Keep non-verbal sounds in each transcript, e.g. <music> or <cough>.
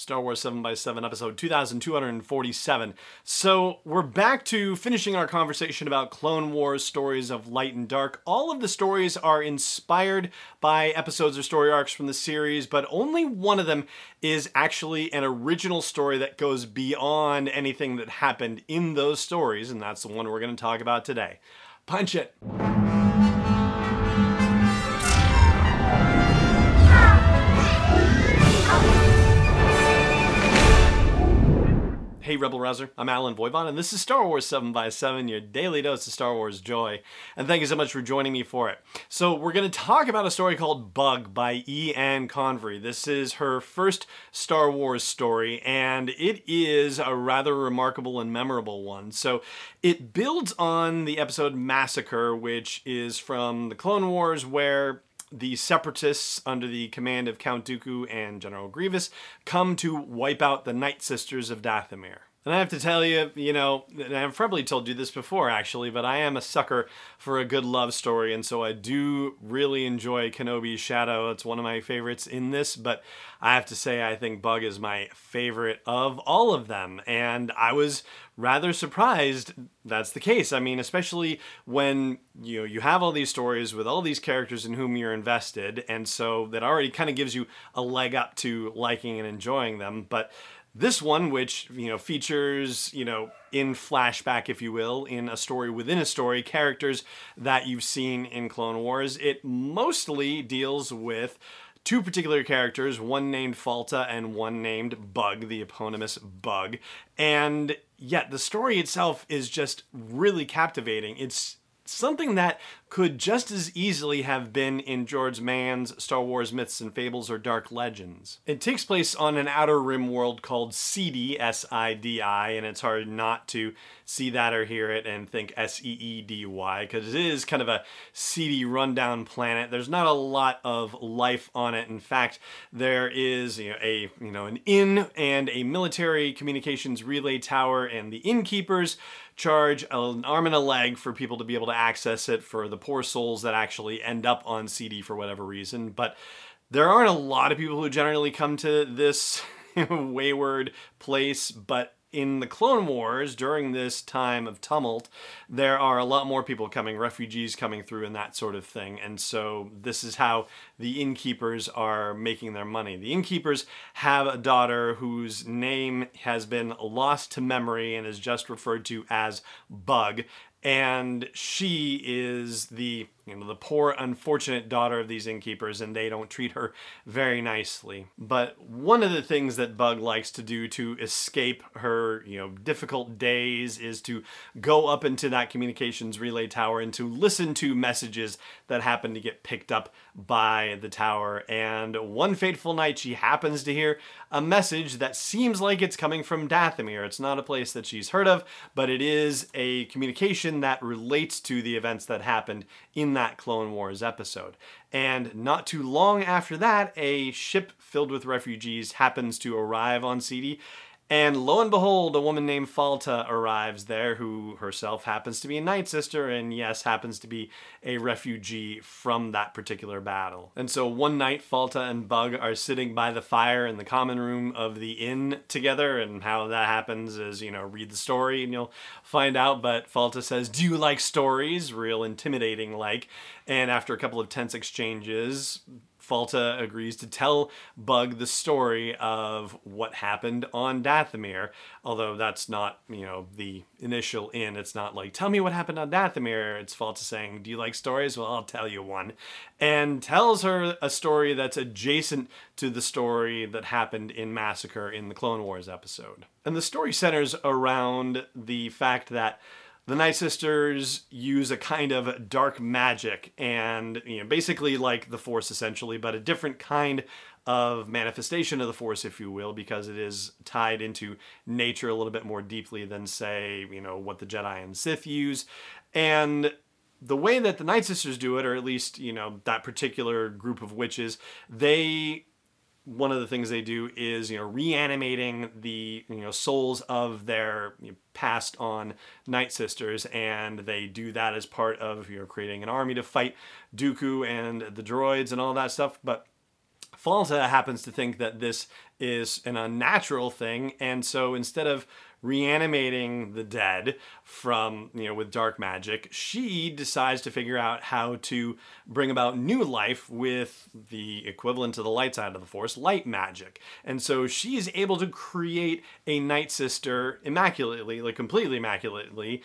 Star Wars 7x7, episode 2247. So, we're back to finishing our conversation about Clone Wars stories of light and dark. All of the stories are inspired by episodes or story arcs from the series, but only one of them is actually an original story that goes beyond anything that happened in those stories, and that's the one we're going to talk about today. Punch it! Hey, Rebel Rouser, I'm Allen Voivod, and this is Star Wars 7 by 7 your daily dose of Star Wars joy. And thank you so much for joining me for it. So, we're going to talk about a story called Bug by E. Anne Convery. This is her first Star Wars story, and it is a rather remarkable and memorable one. So, it builds on the episode Massacre, which is from the Clone Wars, where the separatists under the command of Count Dooku and General Grievous come to wipe out the Night Sisters of Dathomir. And I have to tell you, you know, I've probably told you this before actually, but I am a sucker for a good love story, and so I do really enjoy Kenobi's Shadow. It's one of my favorites in this, but I have to say, I think Bug is my favorite of all of them, and I was rather surprised that's the case. I mean, especially when you know you have all these stories with all these characters in whom you're invested, and so that already kind of gives you a leg up to liking and enjoying them, but this one, which you know features you know in flashback, if you will, in a story within a story, characters that you've seen in Clone Wars, it mostly deals with two particular characters, one named Falta and one named Bug, the eponymous Bug. And yet the story itself is just really captivating. It's something that could just as easily have been in George Mann's Star Wars Myths and Fables or Dark Legends. It takes place on an outer rim world called Sidi, S I D I, and it's hard not to see that or hear it and think S E E D Y, because it is kind of a seedy, rundown planet. There's not a lot of life on it. In fact, there is you know, a you know an inn and a military communications relay tower, and the innkeepers charge an arm and a leg for people to be able to access it for the poor souls that actually end up on Sidi for whatever reason. But there aren't a lot of people who generally come to this <laughs> wayward place, but in the Clone Wars, during this time of tumult, there are a lot more people coming, refugees coming through, and that sort of thing. And so, this is how the innkeepers are making their money. The innkeepers have a daughter whose name has been lost to memory and is just referred to as Bug and she is the you know the poor unfortunate daughter of these innkeepers and they don't treat her very nicely. But one of the things that bug likes to do to escape her you know difficult days is to go up into that communications relay tower and to listen to messages that happen to get picked up by the tower. And one fateful night she happens to hear a message that seems like it's coming from Dathomir. It's not a place that she's heard of but it is a communication that relates to the events that happened in that Clone Wars episode. And not too long after that, a ship filled with refugees happens to arrive on Sidi and lo and behold, a woman named Falta arrives there who herself happens to be a Night Sister and, yes, happens to be a refugee from that particular battle. And so one night, Falta and Bug are sitting by the fire in the common room of the inn together. And how that happens is, you know, read the story and you'll find out. But Falta says, Do you like stories? Real intimidating like. And after a couple of tense exchanges, Falta agrees to tell Bug the story of what happened on Dathomir, although that's not, you know, the initial in. It's not like, tell me what happened on Dathomir. It's Falta saying, do you like stories? Well, I'll tell you one. And tells her a story that's adjacent to the story that happened in Massacre in the Clone Wars episode. And the story centers around the fact that the Night Sisters use a kind of dark magic and you know basically like the Force essentially, but a different kind of manifestation of the Force, if you will, because it is tied into nature a little bit more deeply than say you know what the Jedi and Sith use, and the way that the Night Sisters do it, or at least you know that particular group of witches, they one of the things they do is you know reanimating the you know souls of their you know, passed on night sisters and they do that as part of you know creating an army to fight Dooku and the droids and all that stuff. But Falta happens to think that this is an unnatural thing and so instead of reanimating the dead from, you know, with dark magic, she decides to figure out how to bring about new life with the equivalent to the light side of the Force, light magic. And so she is able to create a Night Sister immaculately, like completely immaculately,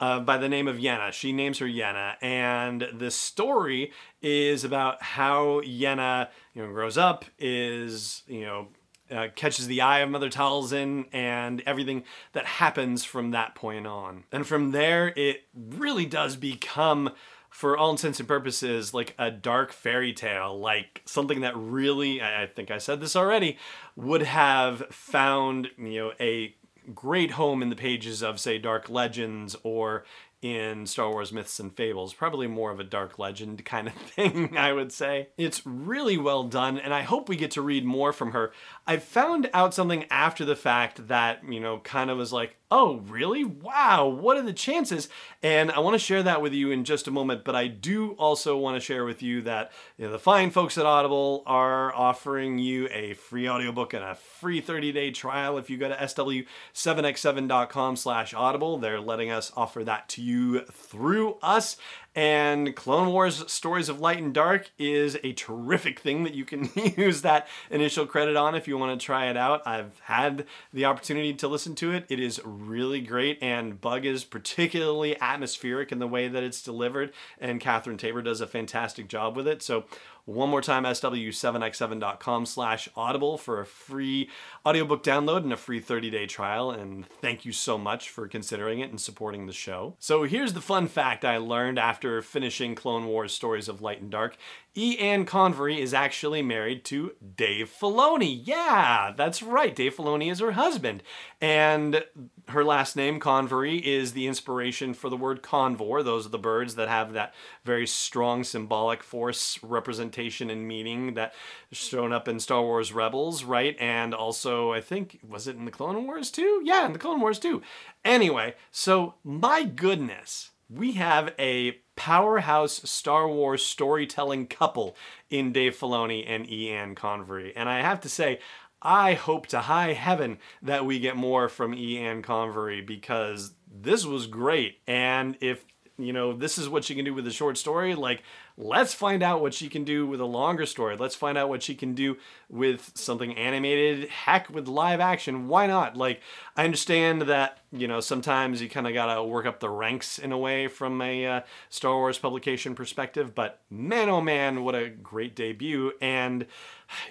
uh, by the name of Yenna. She names her Yenna. And the story is about how Yenna, you know, grows up, is, you know, uh, catches the eye of Mother Talzin and everything that happens from that point on. And from there, it really does become, for all intents and purposes, like a dark fairy tale, like something that really, I think I said this already, would have found, you know, a great home in the pages of, say, Dark Legends or in Star Wars Myths and Fables. Probably more of a dark legend <laughs> kind of thing, I would say. It's really well done, and I hope we get to read more from her. I found out something after the fact that, you know, kind of was like, oh, really? Wow, what are the chances? And I want to share that with you in just a moment, but I do also want to share with you that you know, the fine folks at Audible are offering you a free audiobook and a free 30-day trial if you go to sw7x7.com slash audible. They're letting us offer that to you through us. And Clone Wars Stories of Light and Dark is a terrific thing that you can <laughs> use that initial credit on if you want to try it out. I've had the opportunity to listen to it. It is really great, and Bug is particularly atmospheric in the way that it's delivered, and Catherine Taber does a fantastic job with it. So one more time, sw7x7.com slash audible for a free audiobook download and a free 30-day trial. And thank you so much for considering it and supporting the show. So here's the fun fact I learned after finishing Clone Wars Stories of Light and Dark. E. Anne Convery is actually married to Dave Filoni. Yeah, that's right. Dave Filoni is her husband. And her last name, Convery, is the inspiration for the word convor. Those are the birds that have that very strong symbolic force representation and meaning that shown up in Star Wars Rebels, right? And also, I think, was it in the Clone Wars too? Yeah, in the Clone Wars too. Anyway, so my goodness, we have a powerhouse Star Wars storytelling couple in Dave Filoni and. Anne Convery. And I have to say, I hope to high heaven that we get more from. Anne Convery because this was great. And if you know this is what she can do with a short story, like let's find out what she can do with a longer story. Let's find out what she can do with something animated. Heck, with live action, why not? Like I understand that you know sometimes you kind of gotta work up the ranks in a way from a uh, Star Wars publication perspective, but man, oh man, what a great debut! And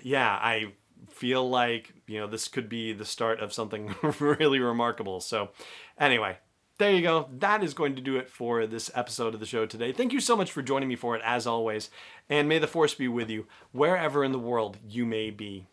yeah, I feel like you know this could be the start of something <laughs> really remarkable. So, anyway, there you go. That is going to do it for this episode of the show today. Thank you so much for joining me for it, as always, and may the force be with you wherever in the world you may be.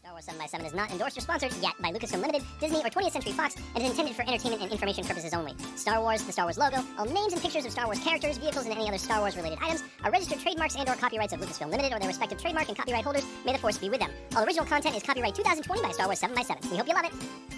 Star Wars 7 by 7 is not endorsed or sponsored yet by Lucasfilm Limited, Disney, or 20th Century Fox, and is intended for entertainment and information purposes only. Star Wars, the Star Wars logo, all names and pictures of Star Wars characters, vehicles, and any other Star Wars related items are registered trademarks and/or copyrights of Lucasfilm Limited or their respective trademark and copyright holders. May the force be with them. All original content is copyright 2020 by Star Wars 7 by 7 We hope you love it.